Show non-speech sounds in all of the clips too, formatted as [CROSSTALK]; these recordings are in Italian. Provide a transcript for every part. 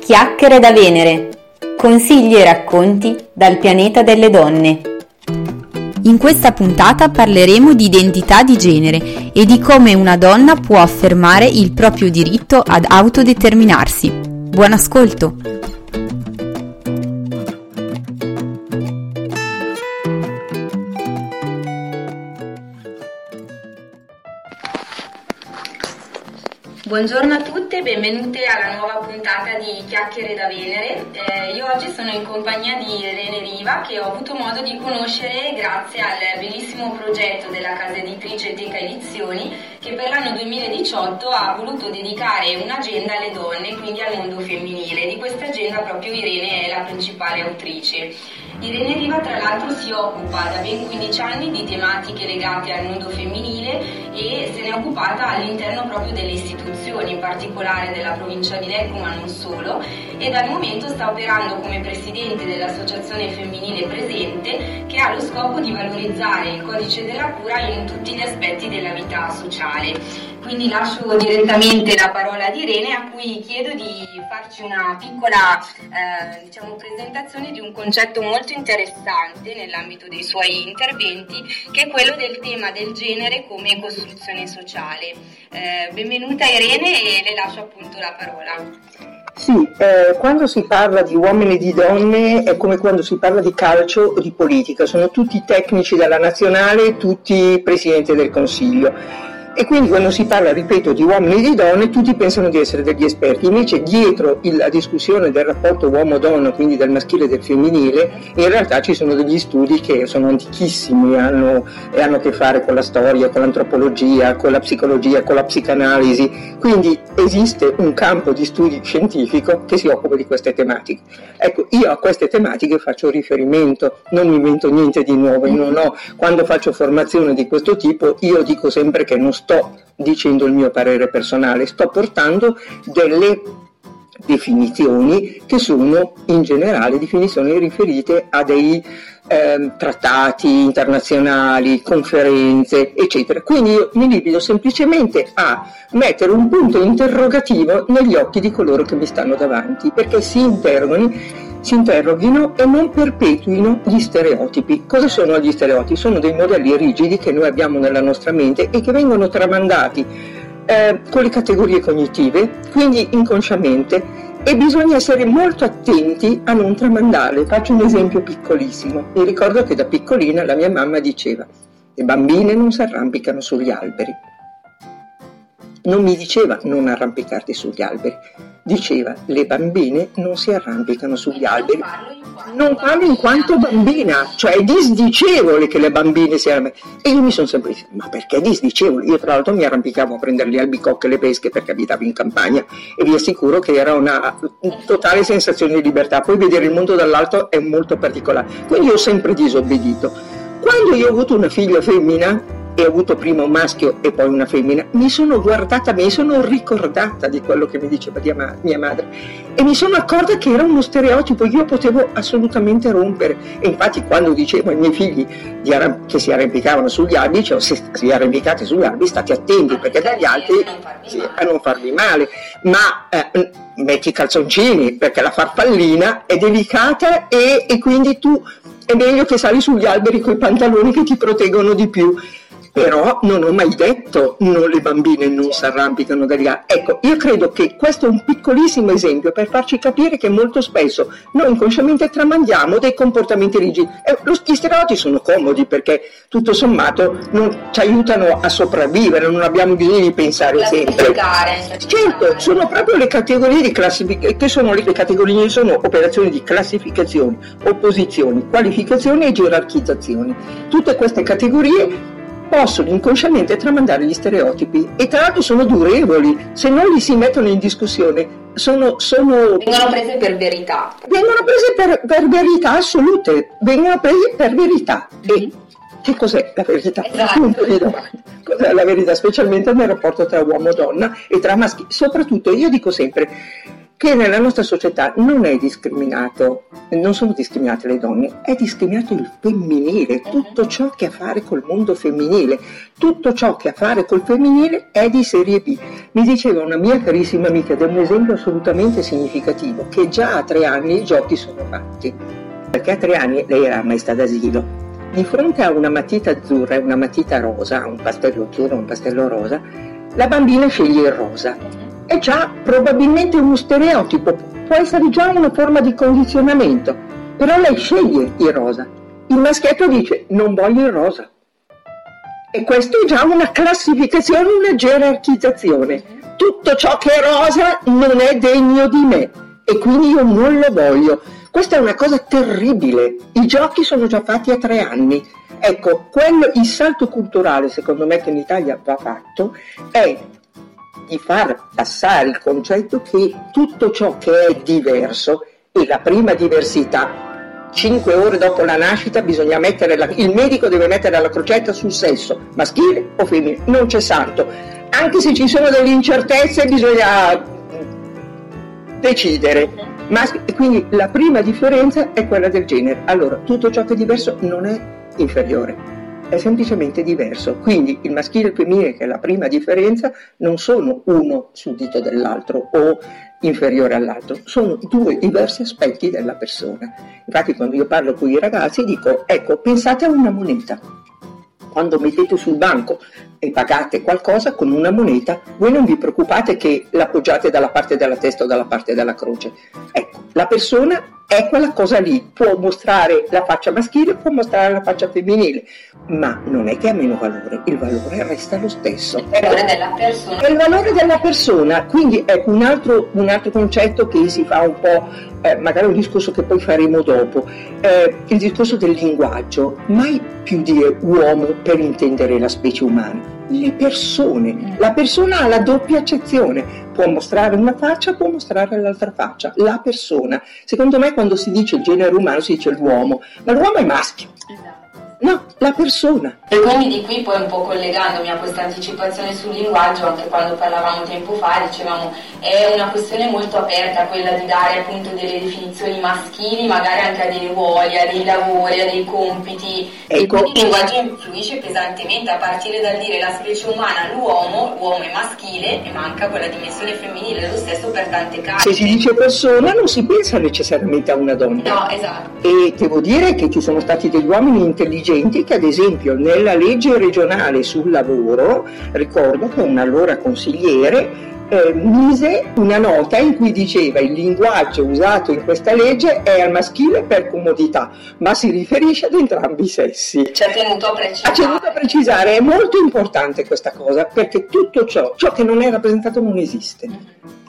Chiacchiere da Venere. Consigli e racconti dal pianeta delle donne. In questa puntata parleremo di identità di genere e di come una donna può affermare il proprio diritto ad autodeterminarsi. Buon ascolto! Buongiorno a tutte benvenute alla nuova puntata di Chiacchiere da Venere. Eh, io oggi sono in compagnia di Irene Riva che ho avuto modo di conoscere grazie al bellissimo progetto della casa editrice Teca Edizioni che per l'anno 2018 ha voluto dedicare un'agenda alle donne, quindi al mondo femminile. Di questa agenda proprio Irene è la principale autrice. Irene Riva tra l'altro si occupa da ben 15 anni di tematiche legate al mondo femminile e se ne è occupata all'interno proprio delle istituzioni, in particolare della provincia di Lecco ma non solo, e dal momento sta operando come presidente dell'associazione femminile presente che ha lo scopo di valorizzare il codice della cura in tutti gli aspetti della vita sociale. Quindi lascio direttamente la parola ad Irene a cui chiedo di farci una piccola eh, diciamo, presentazione di un concetto molto interessante nell'ambito dei suoi interventi che è quello del tema del genere come costruzione sociale. Eh, benvenuta Irene e le lascio appunto la parola. Sì, eh, quando si parla di uomini e di donne è come quando si parla di calcio o di politica, sono tutti tecnici della nazionale, tutti presidenti del Consiglio e quindi quando si parla, ripeto, di uomini e di donne, tutti pensano di essere degli esperti, invece dietro la discussione del rapporto uomo-donna, quindi del maschile e del femminile, in realtà ci sono degli studi che sono antichissimi hanno, e hanno a che fare con la storia, con l'antropologia, con la psicologia, con la psicanalisi, quindi esiste un campo di studi scientifico che si occupa di queste tematiche. Ecco, io a queste tematiche faccio riferimento, non mi invento niente di nuovo, ho, quando faccio formazione di questo tipo io dico sempre che non sto dicendo il mio parere personale, sto portando delle definizioni che sono in generale definizioni riferite a dei eh, trattati internazionali, conferenze, eccetera. Quindi io mi limito semplicemente a mettere un punto interrogativo negli occhi di coloro che mi stanno davanti, perché si interrogano si interroghino e non perpetuino gli stereotipi. Cosa sono gli stereotipi? Sono dei modelli rigidi che noi abbiamo nella nostra mente e che vengono tramandati eh, con le categorie cognitive, quindi inconsciamente, e bisogna essere molto attenti a non tramandarle. Faccio un esempio piccolissimo. Mi ricordo che da piccolina la mia mamma diceva le bambine non si arrampicano sugli alberi. Non mi diceva non arrampicarti sugli alberi, diceva le bambine non si arrampicano sugli alberi. Non parlo in quanto bambina, cioè è disdicevole che le bambine si arrampicano. E io mi sono sempre detto, ma perché disdicevole? Io tra l'altro mi arrampicavo a prendere le albicocche e le pesche perché abitavo in campagna e vi assicuro che era una totale sensazione di libertà. Poi vedere il mondo dall'alto è molto particolare. Quindi ho sempre disobbedito. Quando io ho avuto una figlia femmina, e ho avuto prima un maschio e poi una femmina, mi sono guardata, mi sono ricordata di quello che mi diceva mia madre. E mi sono accorta che era uno stereotipo, io potevo assolutamente rompere. E infatti quando dicevo ai miei figli arramp- che si arrampicavano sugli alberi, dicevo se si arrampicate sugli alberi state attenti perché dagli altri sì, a non farvi male, ma eh, metti i calzoncini perché la farfallina è delicata e, e quindi tu è meglio che sali sugli alberi con i pantaloni che ti proteggono di più però non ho mai detto no, le bambine non si arrampicano dagli alberi. Ecco, io credo che questo è un piccolissimo esempio per farci capire che molto spesso noi inconsciamente tramandiamo dei comportamenti rigidi. E gli stereotipi sono comodi perché tutto sommato non ci aiutano a sopravvivere, non abbiamo bisogno di pensare sempre. Certo, sono proprio le categorie di classificazione, che sono le categorie, sono operazioni di classificazione, opposizioni, qualificazioni e gerarchizzazioni. Tutte queste categorie possono inconsciamente tramandare gli stereotipi e tra l'altro sono durevoli, se non li si mettono in discussione sono, sono... vengono prese per verità. Vengono prese per, per verità assolute, vengono prese per verità. Mm-hmm. E che cos'è la verità? Esatto. Cos'è la verità, specialmente nel rapporto tra uomo e donna e tra maschi? Soprattutto, io dico sempre, che nella nostra società non è discriminato, non sono discriminate le donne, è discriminato il femminile, tutto ciò che ha a fare col mondo femminile, tutto ciò che ha a fare col femminile è di serie B. Mi diceva una mia carissima amica ed è un esempio assolutamente significativo, che già a tre anni i giochi sono fatti, perché a tre anni lei era maestra d'asilo. Di fronte a una matita azzurra e una matita rosa, un pastello azzurro e un pastello rosa, la bambina sceglie il rosa è già probabilmente uno stereotipo, può essere già una forma di condizionamento, però lei sceglie il rosa. Il maschietto dice non voglio il rosa. E questo è già una classificazione, una gerarchizzazione. Tutto ciò che è rosa non è degno di me e quindi io non lo voglio. Questa è una cosa terribile. I giochi sono già fatti a tre anni. Ecco, quello, il salto culturale, secondo me, che in Italia va fatto è di far passare il concetto che tutto ciò che è diverso e la prima diversità cinque ore dopo la nascita bisogna mettere la, il medico deve mettere la crocetta sul sesso maschile o femminile non c'è santo anche se ci sono delle incertezze bisogna decidere. Maschi, quindi la prima differenza è quella del genere. Allora tutto ciò che è diverso non è inferiore è semplicemente diverso. Quindi il maschile e il femminile, che è la prima differenza, non sono uno suddito dell'altro o inferiore all'altro, sono due diversi aspetti della persona. Infatti quando io parlo con i ragazzi dico, ecco, pensate a una moneta. Quando mettete sul banco e pagate qualcosa con una moneta, voi non vi preoccupate che l'appoggiate dalla parte della testa o dalla parte della croce. Ecco, la persona è quella cosa lì, può mostrare la faccia maschile, può mostrare la faccia femminile, ma non è che ha meno valore, il valore resta lo stesso. Il valore della persona. Il valore della persona, quindi ecco un altro, un altro concetto che si fa un po', eh, magari un discorso che poi faremo dopo, eh, il discorso del linguaggio, mai più dire uomo per intendere la specie umana le persone. La persona ha la doppia accezione, può mostrare una faccia, può mostrare l'altra faccia. La persona. Secondo me quando si dice genere umano si dice l'uomo, ma l'uomo è maschio. Esatto. No, la persona. E quindi di qui poi un po' collegandomi a questa anticipazione sul linguaggio, anche quando parlavamo tempo fa, dicevamo è una questione molto aperta quella di dare appunto delle definizioni maschili, magari anche a dei ruoli, a dei lavori, a dei compiti. Ecco. E quindi il linguaggio influisce pesantemente a partire dal dire la specie umana, l'uomo, l'uomo è maschile e manca quella dimensione femminile, lo stesso per tante case. Se si dice persona non si pensa necessariamente a una donna. No, esatto. E devo dire che ci sono stati degli uomini intelligenti dirigenti che ad esempio nella legge regionale sul lavoro, ricordo che un allora consigliere eh, mise una nota in cui diceva il linguaggio usato in questa legge è al maschile per comodità, ma si riferisce ad entrambi i sessi. Ci ha tenuto a precisare. Ha tenuto a precisare, è molto importante questa cosa, perché tutto ciò, ciò che non è rappresentato non esiste.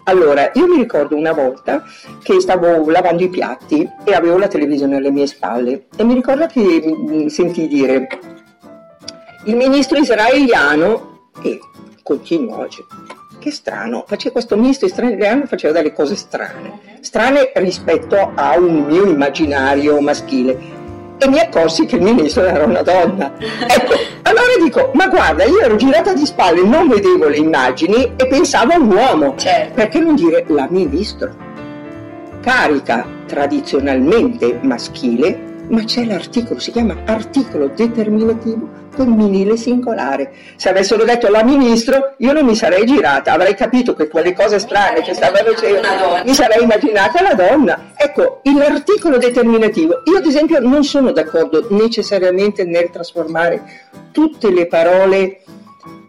Allora, io mi ricordo una volta che stavo lavando i piatti e avevo la televisione alle mie spalle e mi ricordo che mi sentii dire il ministro israeliano e continuò oggi. Che strano, faceva questo ministro israeliano faceva delle cose strane, strane rispetto a un mio immaginario maschile e mi accorsi che il ministro era una donna. [LAUGHS] Ecco, allora dico, ma guarda, io ero girata di spalle, non vedevo le immagini e pensavo a un uomo. Certo. Perché non dire la ministro? Carica tradizionalmente maschile, ma c'è l'articolo, si chiama articolo determinativo femminile singolare. Se avessero detto la ministro, io non mi sarei girata, avrei capito che quelle cose strane che stava facendo, mi sarei immaginata la donna. Ecco, l'articolo determinativo, io ad esempio non sono d'accordo necessariamente nel trasformare tutte le parole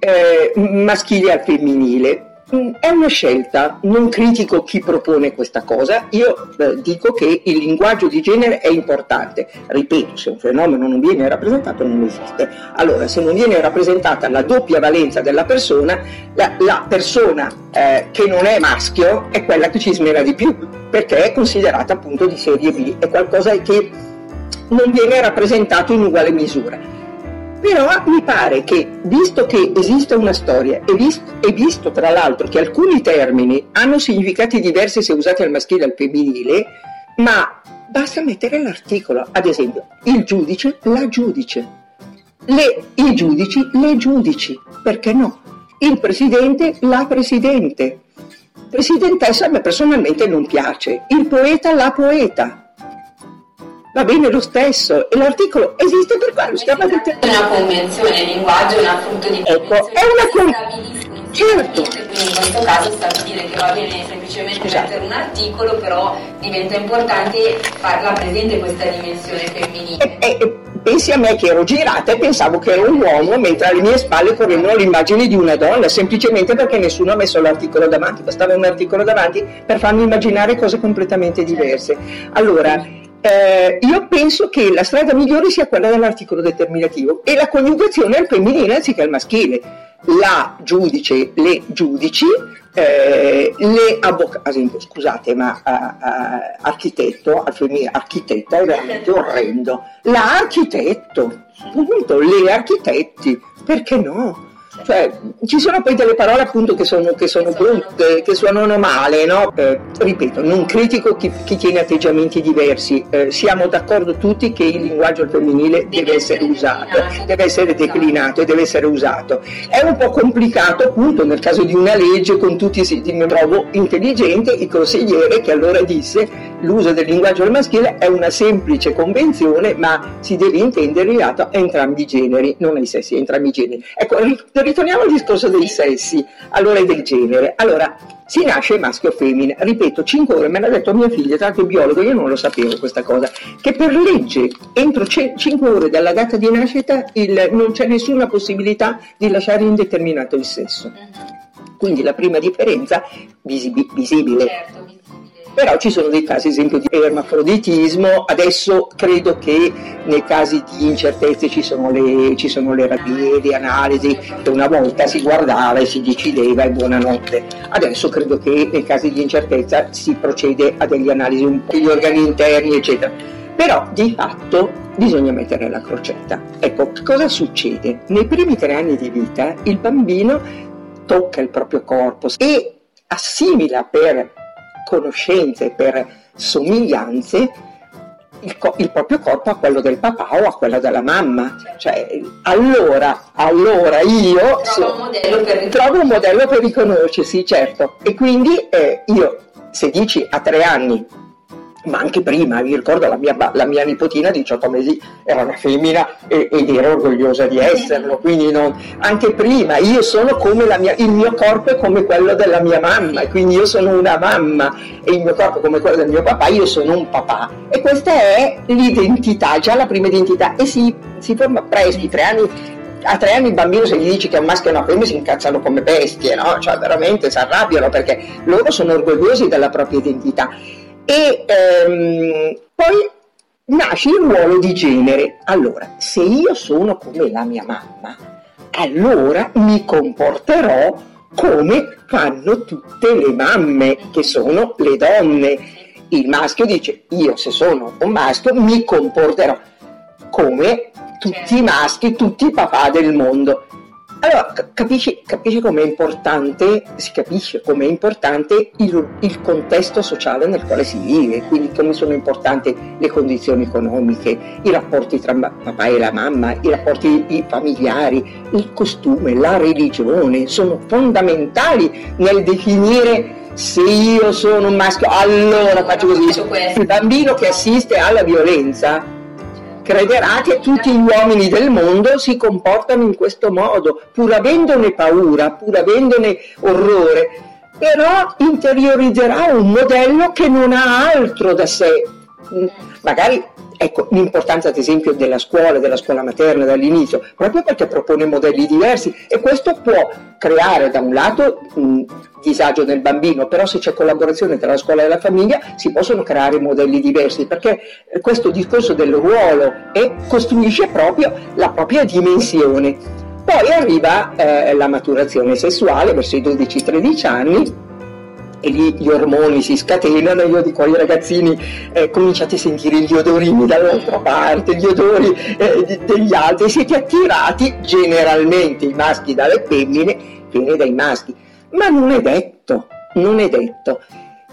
eh, maschili al femminile, Mm, è una scelta, non critico chi propone questa cosa, io eh, dico che il linguaggio di genere è importante. Ripeto, se un fenomeno non viene rappresentato non esiste. Allora, se non viene rappresentata la doppia valenza della persona, la, la persona eh, che non è maschio è quella che ci smera di più, perché è considerata appunto di serie B, è qualcosa che non viene rappresentato in uguale misura. Però mi pare che, visto che esiste una storia e visto, e visto tra l'altro che alcuni termini hanno significati diversi se usati al maschile e al femminile, ma basta mettere l'articolo, ad esempio, il giudice, la giudice, le, i giudici, le giudici, perché no? Il presidente, la presidente, Presidentessa a me personalmente non piace, il poeta la poeta. Va bene lo stesso e l'articolo esiste per quello, si chiama una convenzione, il linguaggio è una frutto di ecco, è una convenzione Certo. Quindi in questo caso stabilire che va bene semplicemente Scusate. mettere un articolo, però diventa importante farla presente questa dimensione femminile. E, e, pensi a me che ero girata e pensavo che ero un uomo, mentre alle mie spalle correvano le immagini di una donna, semplicemente perché nessuno ha messo l'articolo davanti, bastava un articolo davanti per farmi immaginare cose completamente diverse. Allora, eh, io penso che la strada migliore sia quella dell'articolo determinativo e la coniugazione al femminile anziché al maschile la giudice, le giudici, eh, le avvocate, scusate, ma uh, uh, architetto, al femminile architetto è veramente orrendo. L'architetto, appunto, le architetti, perché no? Cioè, ci sono poi delle parole appunto che sono, che sono brutte, che suonano male, no? Eh, ripeto, non critico chi, chi, tiene atteggiamenti diversi, eh, siamo d'accordo tutti che il linguaggio femminile deve essere usato, deve essere declinato e deve essere usato. È un po' complicato appunto nel caso di una legge con tutti i siti, mi trovo intelligente il consigliere che allora disse l'uso del linguaggio maschile è una semplice convenzione ma si deve intendere rilato a entrambi i generi, non ai sessi, a entrambi i generi. Ecco, ritorniamo al discorso dei sessi, allora e del genere. Allora, si nasce maschio o femmina. Ripeto, 5 ore me l'ha detto mia figlia, tra l'altro biologo, io non lo sapevo questa cosa, che per legge entro 5 ore dalla data di nascita il, non c'è nessuna possibilità di lasciare indeterminato il sesso. Quindi la prima differenza visib- visibile. Certo però ci sono dei casi, esempio di ermafroditismo, adesso credo che nei casi di incertezze ci sono le, ci sono le rapie, le analisi, una volta si guardava e si decideva e buonanotte, adesso credo che nei casi di incertezza si procede a delle analisi un po' degli organi interni, eccetera. Però di fatto bisogna mettere la crocetta. Ecco, cosa succede? Nei primi tre anni di vita il bambino tocca il proprio corpo e assimila per conoscenze, per somiglianze, il, co- il, proprio corpo a quello del papà o a quello della mamma. Cioè, allora, allora io trovo, so, un trovo, un modello per riconoscersi, certo. E quindi eh, io, se dici a tre anni ma anche prima, mi ricordo la mia, la mia nipotina di 18 mesi era una femmina ed ero orgogliosa di esserlo, quindi non, anche prima io sono come la mia, il mio corpo è come quello della mia mamma, quindi io sono una mamma e il mio corpo è come quello del mio papà, io sono un papà. E questa è l'identità, già la prima identità. E si, si forma presto, tre anni a tre anni il bambino se gli dici che è un maschio e una femmina si incazzano come bestie, no? Cioè veramente si arrabbiano perché loro sono orgogliosi della propria identità e ehm, poi nasce il ruolo di genere. Allora, se io sono come la mia mamma, allora mi comporterò come fanno tutte le mamme, che sono le donne. Il maschio dice, io se sono un maschio mi comporterò come tutti i maschi, tutti i papà del mondo. Allora, capisci, capisci com'è importante, si capisce com'è importante il, il, contesto sociale nel quale si vive, quindi come sono importanti le condizioni economiche, i rapporti tra papà e la mamma, i rapporti familiari, il costume, la religione, sono fondamentali nel definire se io sono un maschio, allora faccio così. Il bambino che assiste alla violenza crederà che tutti gli uomini del mondo si comportano in questo modo, pur avendone paura, pur avendone orrore, però interiorizzerà un modello che non ha altro da sé. Magari Ecco, l'importanza ad esempio della scuola, della scuola materna dall'inizio, proprio perché propone modelli diversi e questo può creare da un lato un disagio nel bambino, però se c'è collaborazione tra la scuola e la famiglia si possono creare modelli diversi perché questo discorso del ruolo e costruisce proprio la propria dimensione. Poi arriva eh, la maturazione sessuale verso i 12-13 anni e lì gli ormoni si scatenano, io dico ai ragazzini eh, cominciate a sentire gli odorini dall'altra parte, gli odori eh, degli altri, siete attirati generalmente i maschi dalle femmine, femmine dai maschi, ma non è detto, non è detto.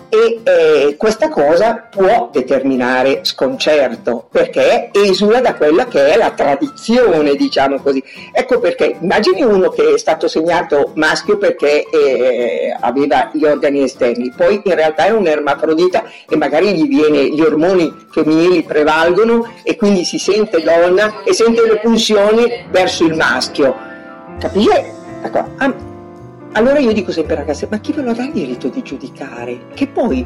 E eh, questa cosa può determinare sconcerto perché esula da quella che è la tradizione, diciamo così. Ecco perché immagini uno che è stato segnato maschio perché eh, aveva gli organi esterni, poi in realtà è un ermafrodita e magari gli, viene, gli ormoni femminili prevalgono e quindi si sente donna e sente le pulsioni verso il maschio. Capisci? Ecco, allora io dico sempre ragazzi, ma chi ve lo dà il diritto di giudicare? Che poi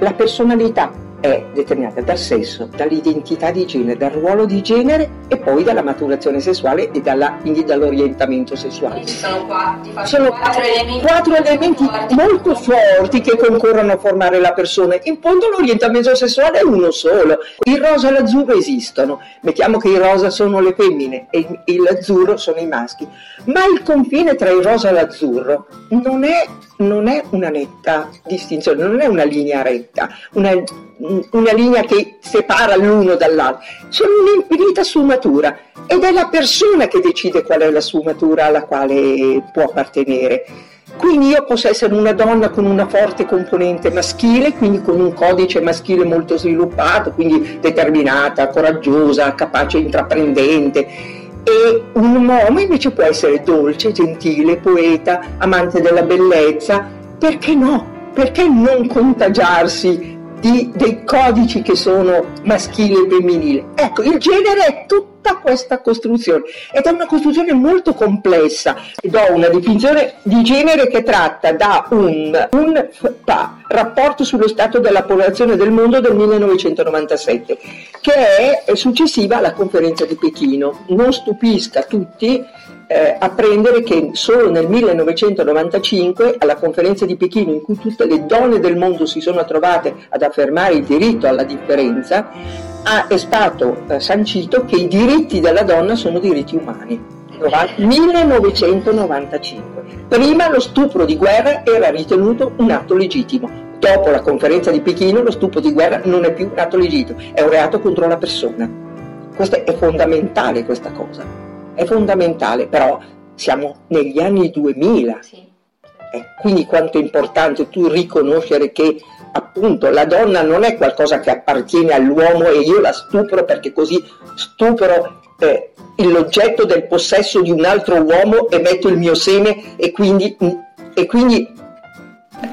la personalità è determinata dal sesso, dall'identità di genere, dal ruolo di genere e poi dalla maturazione sessuale e dalla, quindi dall'orientamento sessuale. Ci sono, quattro, sono quattro, elementi, quattro elementi forti. molto forti che concorrono a formare la persona. In fondo l'orientamento sessuale è uno solo. Il rosa e l'azzurro esistono. Mettiamo che il rosa sono le femmine e l'azzurro sono i maschi. Ma il confine tra il rosa e l'azzurro non è, non è una netta distinzione, non è una linea retta. Una, una linea che separa l'uno dall'altro, sono un'infinita sfumatura ed è la persona che decide qual è la sfumatura alla quale può appartenere. Quindi io posso essere una donna con una forte componente maschile, quindi con un codice maschile molto sviluppato, quindi determinata, coraggiosa, capace, intraprendente. E un uomo invece può essere dolce, gentile, poeta, amante della bellezza. Perché no? Perché non contagiarsi di, dei codici che sono maschile e femminile. Ecco, il genere è tutta questa costruzione ed è una costruzione molto complessa. Do una definizione di genere che tratta da un, un pa, rapporto sullo stato della popolazione del mondo del 1997, che è successiva alla conferenza di Pechino. Non stupisca tutti eh, apprendere che solo nel 1995, alla conferenza di Pechino, in cui tutte le donne del mondo si sono trovate ad affermare il diritto alla differenza, ha, è stato eh, sancito che i diritti della donna sono diritti umani. 1995. Prima lo stupro di guerra era ritenuto un atto legittimo. Dopo la conferenza di Pechino lo stupro di guerra non è più un atto legittimo, è un reato contro la persona. Questa è fondamentale questa cosa è fondamentale, però siamo negli anni 2000. Sì. Eh, quindi quanto è importante tu riconoscere che appunto la donna non è qualcosa che appartiene all'uomo e io la stupro perché così stupro eh, l'oggetto del possesso di un altro uomo e metto il mio seme e quindi, e quindi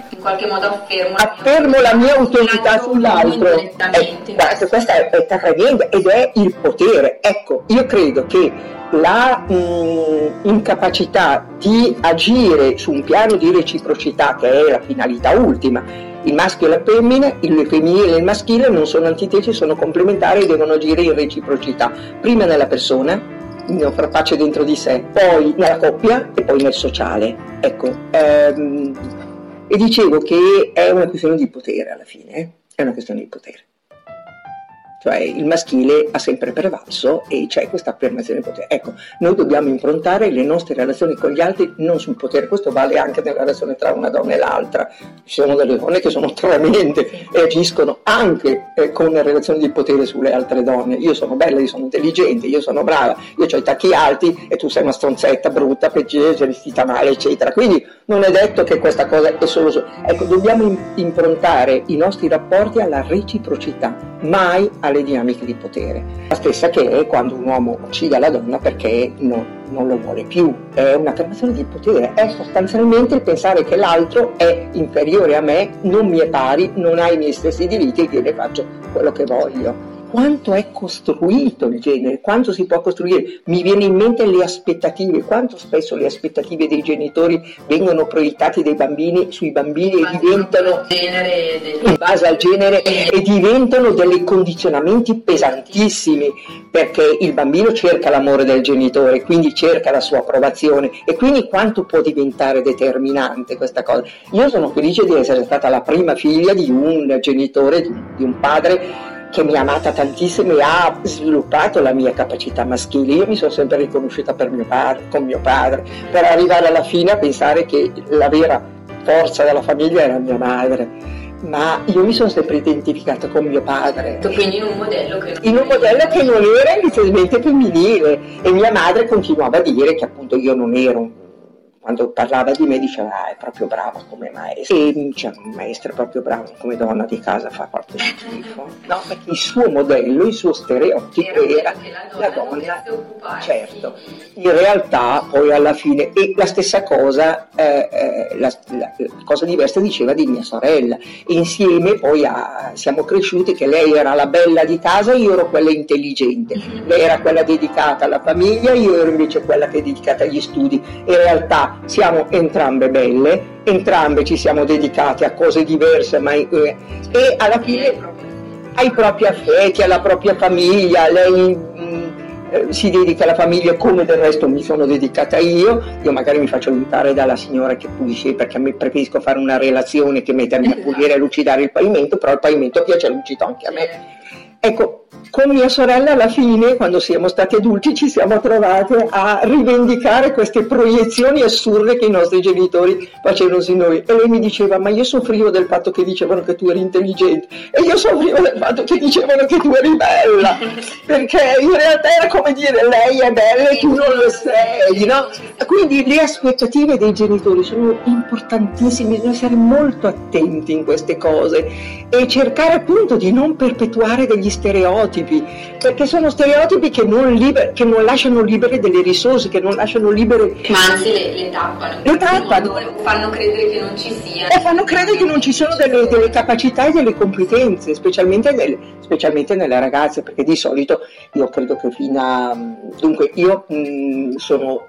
in qualche modo affermo, affermo la mia autorità sull'altro. Eh, questa è, è tremenda ed è il potere. Ecco, io credo che la mh, mm, incapacità di agire su un piano di reciprocità che è la finalità ultima. Il maschio e la femmina, il femminile e il maschile non sono antitesi, sono complementari e devono agire in reciprocità, prima nella persona, far pace dentro di sé, poi nella coppia e poi nel sociale. Ecco, ehm, e dicevo che è una questione di potere alla fine, eh? è una questione di potere cioè il maschile ha sempre prevalso e c'è questa affermazione di potere. Ecco, noi dobbiamo improntare le nostre relazioni con gli altri non sul potere, questo vale anche nella relazione tra una donna e l'altra. Ci sono delle donne che sono tremende e agiscono anche eh, con relazioni di potere sulle altre donne. Io sono bella, io sono intelligente, io sono brava, io ho i tacchi alti e tu sei una stronzetta brutta, peggiore, vestita male, eccetera. Quindi non è detto che questa cosa è solo... Ecco, dobbiamo improntare i nostri rapporti alla reciprocità, mai alla alle dinamiche di potere. La stessa che è quando un uomo uccide la donna perché non, non lo vuole più. È un'affermazione di potere, è sostanzialmente il pensare che l'altro è inferiore a me, non mi è pari, non ha i miei stessi diritti e io ne faccio quello che voglio quanto è costruito il genere, quanto si può costruire. Mi viene in mente le aspettative, quanto spesso le aspettative dei genitori vengono proiettate dai bambini sui bambini e diventano in base al genere e diventano dei condizionamenti pesantissimi perché il bambino cerca l'amore del genitore, quindi cerca la sua approvazione e quindi quanto può diventare determinante questa cosa. Io sono felice di essere stata la prima figlia di un genitore, di un padre che mi ha amata tantissimo e ha sviluppato la mia capacità maschile. Io mi sono sempre riconosciuta mio padre, con mio padre, per arrivare alla fine a pensare che la vera forza della famiglia era mia madre. Ma io mi sono sempre identificata con mio padre. Quindi in un modello che, in un modello che non era inizialmente femminile. E mia madre continuava a dire che appunto io non ero quando parlava di me diceva ah, è proprio brava come maestra e diceva maestra è proprio brava come donna di casa fa parte di schifo. No perché il suo modello il suo stereotipo era, la donna, certo in realtà poi alla fine e la stessa cosa eh, eh, la, la, cosa diversa diceva di mia sorella. E insieme poi a, siamo cresciuti che lei era la bella di casa io ero quella intelligente. Lei era quella dedicata alla famiglia io ero invece quella che è dedicata agli studi. In realtà siamo entrambe belle, entrambe ci siamo dedicate a cose diverse, ma eh, e alla fine ai propri affetti, alla propria famiglia, lei mh, mm, eh, si dedica alla famiglia come del resto mi sono dedicata io, io magari mi faccio aiutare dalla signora che pulisce perché mi preferisco fare una relazione che mettermi a pulire e lucidare il pavimento, però il pavimento piace lucido anche a me. Ecco, con mia sorella alla fine, quando siamo stati adulti, ci siamo trovate a rivendicare queste proiezioni assurde che i nostri genitori facevano su noi. E lei mi diceva, ma io soffrivo del fatto che dicevano che tu eri intelligente e io soffrivo del fatto che dicevano che tu eri bella, perché in realtà era come dire lei è bella e tu non lo sei, no? Quindi le aspettative dei genitori sono importantissime, bisogna essere molto attenti in queste cose e cercare appunto di non perpetuare degli stereotipi stereotipi, perché sono stereotipi che non, liber- che non lasciano libere delle risorse, che non lasciano libere... Ma anzi le, le tappano, le tappano. fanno credere che non ci siano. E fanno credere che non ci sono delle, delle capacità e delle competenze, specialmente, nel, specialmente, nelle ragazze, perché di solito io credo che fino a... Dunque io mh, sono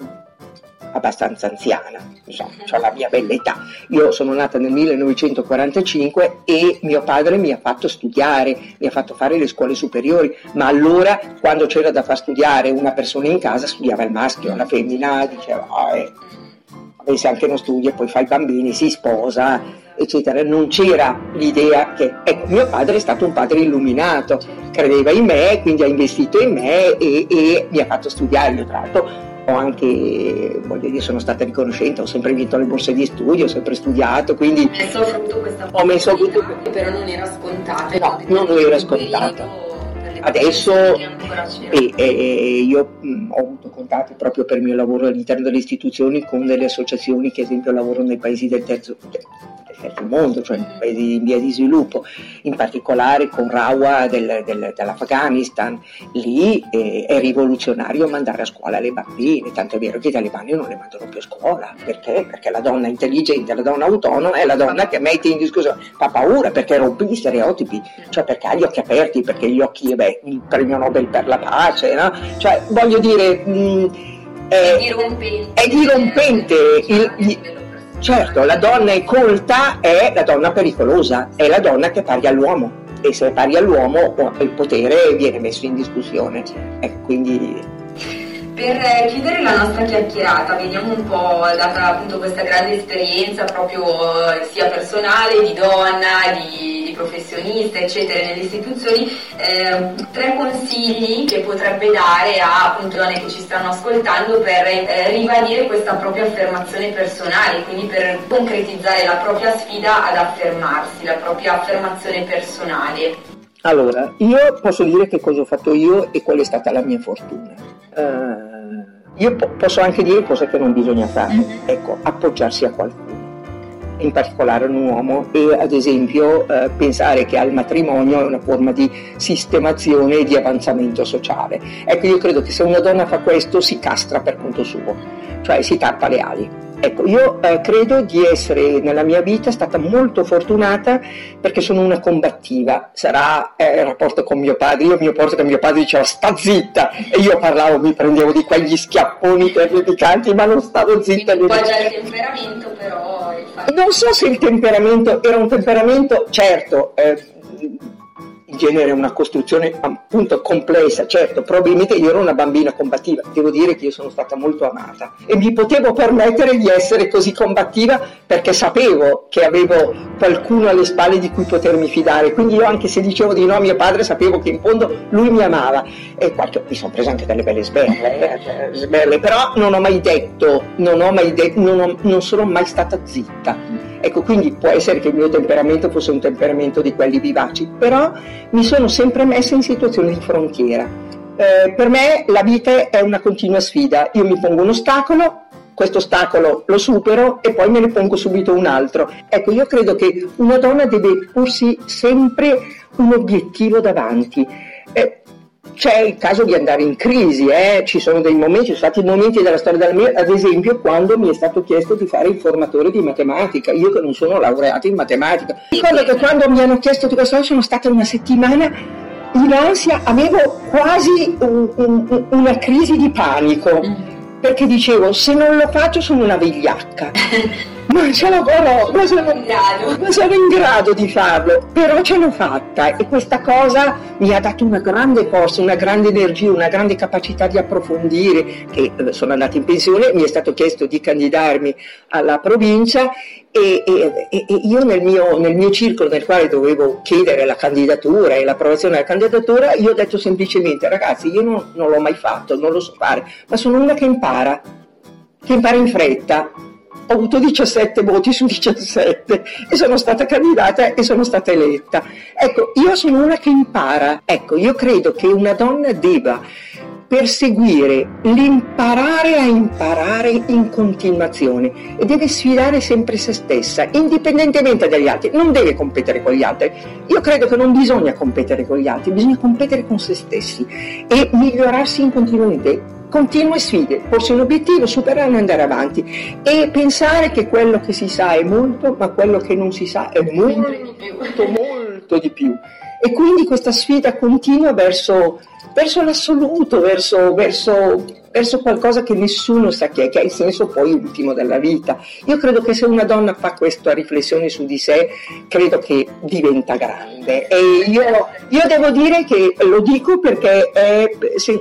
abbastanza anziana, insomma, ho la mia bella età. Io sono nata nel 1945 e mio padre mi ha fatto studiare, mi ha fatto fare le scuole superiori, ma allora quando c'era da far studiare una persona in casa studiava il maschio, la femmina diceva oh, eh, se anche non studia poi fa i bambini, si sposa, eccetera. Non c'era l'idea che ecco, mio padre è stato un padre illuminato, credeva in me, quindi ha investito in me e, e mi ha fatto studiare. Tra l'altro ho anche, voglio dire, sono stata riconoscente, ho sempre vinto le borse di studio, ho sempre studiato, quindi... Hai messo a frutto questa ho messo a frutto... però non era scontata. No, non era scontata. Adesso e, e, io mh, ho avuto contatti proprio per il mio lavoro all'interno delle istituzioni con delle associazioni che ad esempio lavorano nei paesi del terzo, del mondo, cioè paesi in via di sviluppo, in particolare con Rawa del, del, dell'Afghanistan, lì eh, è rivoluzionario mandare a scuola le bambine, tanto è vero che i talebani non le mandano più a scuola, perché? Perché la donna intelligente, la donna autonoma è la donna che mette in discussione, fa paura perché rompe gli stereotipi, cioè perché ha gli occhi aperti, perché gli occhi, beh, il premio Nobel per la pace, no? Cioè voglio dire... Mh, è, è dirompente, è dirompente il, il, Certo, la donna è colta è la donna pericolosa, è la donna che è all'uomo e se è all'uomo il potere viene messo in discussione. Ecco, quindi per chiudere la nostra chiacchierata, vediamo un po', data appunto questa grande esperienza proprio eh, sia personale, di donna, di, di professionista, eccetera, nelle istituzioni, eh, tre consigli che potrebbe dare a appunto donne che ci stanno ascoltando per eh, ribadire questa propria affermazione personale, quindi per concretizzare la propria sfida ad affermarsi, la propria affermazione personale. Allora, io posso dire che cosa ho fatto io e qual è stata la mia fortuna eh, io po- posso anche dire cose che non bisogna fare, mm-hmm. ecco, appoggiarsi a qualcuno, in particolare un uomo e ad esempio eh, pensare che al matrimonio è una forma di sistemazione e di avanzamento sociale. Ecco, io credo che se una donna fa questo si castra per conto suo, cioè si tappa le ali. Ecco, io eh, credo di essere nella mia vita stata molto fortunata perché sono una combattiva. Sarà eh, il rapporto con mio padre. Io mi ricordo che mio padre diceva sta zitta e io parlavo, mi prendevo di quegli schiapponi terrificanti, ma non stavo zitta. Poi già il temperamento però... Non so se il temperamento era un temperamento, certo... Eh, in genere una costruzione appunto complessa, certo, probabilmente io ero una bambina combattiva, devo dire che io sono stata molto amata. E mi potevo permettere di essere così combattiva perché sapevo che avevo qualcuno alle spalle di cui potermi fidare, quindi io anche se dicevo di no a mio padre sapevo che in fondo lui mi amava. E qualche, mi sono presa anche delle belle sberle, eh, cioè, sberle però non ho mai detto, non, ho mai detto non, ho, non sono mai stata zitta. Ecco, quindi può essere che il mio temperamento fosse un temperamento di quelli vivaci, però mi sono sempre messa in situazioni di frontiera. Eh, per me la vita è una continua sfida, io mi pongo un ostacolo, questo ostacolo lo supero e poi me ne pongo subito un altro. Ecco, io credo che una donna deve porsi sempre un obiettivo davanti. C'è il caso di andare in crisi, eh? ci sono dei momenti, ci sono stati momenti della storia della mia, ad esempio quando mi è stato chiesto di fare il formatore di matematica, io che non sono laureato in matematica. Ricordo che quando mi hanno chiesto di questo sono stata una settimana in ansia, avevo quasi un, un, una crisi di panico, mm. perché dicevo se non lo faccio sono una vigliacca. [LAUGHS] ma ce la farò, ma sono, ma sono in grado di farlo, però ce l'ho fatta e questa cosa mi ha dato una grande forza, una grande energia, una grande capacità di approfondire, che eh, sono andata in pensione, mi è stato chiesto di candidarmi alla provincia e, e, e io nel mio, nel mio, circolo nel quale dovevo chiedere la candidatura e l'approvazione della candidatura, io ho detto semplicemente ragazzi io non, non l'ho mai fatto, non lo so fare, ma sono una che impara, che impara in fretta ho avuto 17 voti su 17 e sono stata candidata e sono stata eletta. Ecco, io sono una che impara. Ecco, io credo che una donna debba perseguire l'imparare a imparare in continuazione e deve sfidare sempre se stessa, indipendentemente dagli altri, non deve competere con gli altri. Io credo che non bisogna competere con gli altri, bisogna competere con se stessi e migliorarsi in continuamente continue sfide, porsi un obiettivo, superarlo e andare avanti. E pensare che quello che si sa è molto, ma quello che non si sa è molto, molto, molto di più. E quindi questa sfida continua verso, verso l'assoluto, verso, verso verso qualcosa che nessuno sa che è, che è il senso poi ultimo della vita. Io credo che se una donna fa questa riflessione su di sé, credo che diventa grande. E io, io devo dire che lo dico perché è,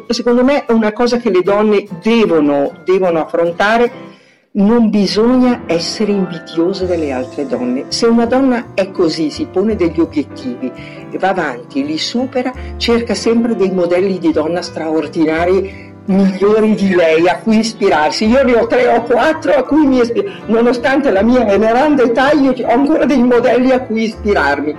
secondo me è una cosa che le donne devono, devono affrontare non bisogna essere invidiose delle altre donne. Se una donna è così, si pone degli obiettivi, va avanti, li supera, cerca sempre dei modelli di donna straordinari migliori di lei a cui ispirarsi. Io ne ho tre o quattro a cui mi ispiro, nonostante la mia veneranda età, io ho ancora dei modelli a cui ispirarmi,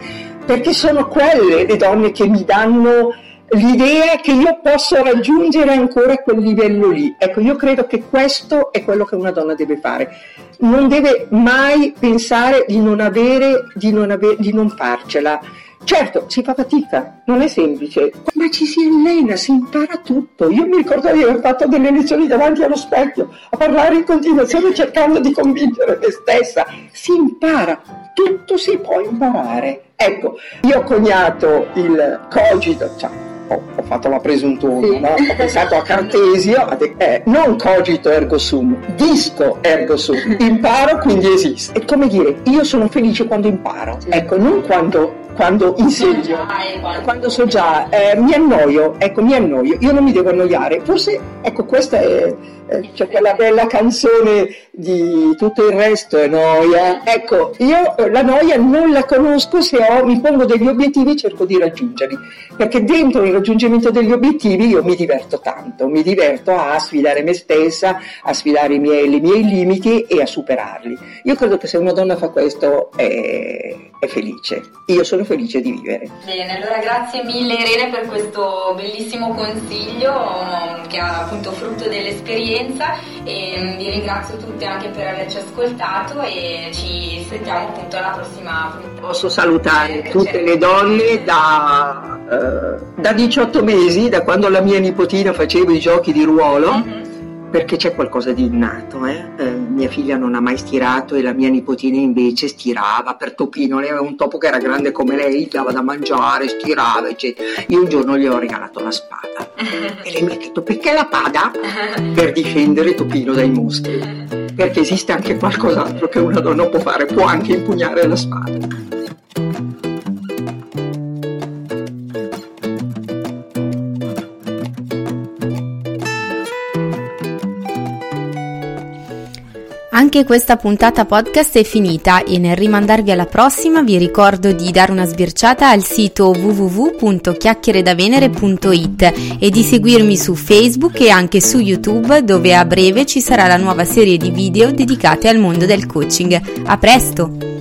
perché sono quelle le donne che mi danno l'idea che io posso raggiungere ancora quel livello lì. Ecco, io credo che questo è quello che una donna deve fare. Non deve mai pensare di non avere, di non, avere, di non farcela Certo, si fa fatica, non è semplice, ma ci si allena, si impara tutto. Io mi ricordo di aver fatto delle lezioni davanti allo specchio, a parlare in continuazione cercando di convincere me stessa. Si impara, tutto si può imparare. Ecco, io ho coniato il cogito, cioè, ho, ho, fatto la presunzione, sì. no? ho pensato a Cartesio, eh, non cogito ergo sum, disco ergo sum, [LAUGHS] imparo quindi esiste. È come dire, io sono felice quando imparo, ecco, non quando quando insegno, quando so già, eh, mi annoio, ecco, mi annoio, io non mi devo annoiare. Forse, ecco, questa è, eh, quella bella canzone di tutto il resto è noia. Ecco, io eh, la noia non la conosco se ho, mi pongo degli obiettivi e cerco di raggiungerli, perché dentro il raggiungimento degli obiettivi io mi diverto tanto, mi diverto a sfidare me stessa, a sfidare i miei, i miei limiti e a superarli. Io credo che se una donna fa questo è, è felice. Io sono felice di vivere. Bene, allora grazie mille Irene per questo bellissimo consiglio che è appunto frutto dell'esperienza e mm, vi ringrazio tutte anche per averci ascoltato e ci sentiamo appunto alla prossima puntata. Posso salutare eh, tutte le donne da, uh, da, 18 mesi, da quando la mia nipotina faceva i giochi di ruolo. Mm-hmm perché c'è qualcosa di innato. Eh? Eh, mia figlia non ha mai stirato e la mia nipotina invece stirava per Topino. Lei aveva un topo che era grande come lei, dava da mangiare, stirava, eccetera. Io un giorno gli ho regalato la spada e lei mi ha detto perché la pada? Per difendere Topino dai mostri. Perché esiste anche qualcos'altro che una donna può fare, può anche impugnare la spada. Anche questa puntata podcast è finita e nel rimandarvi alla prossima vi ricordo di dare una sbirciata al sito www.chiacchieredavenere.it e di seguirmi su Facebook e anche su YouTube dove a breve ci sarà la nuova serie di video dedicate al mondo del coaching. A presto!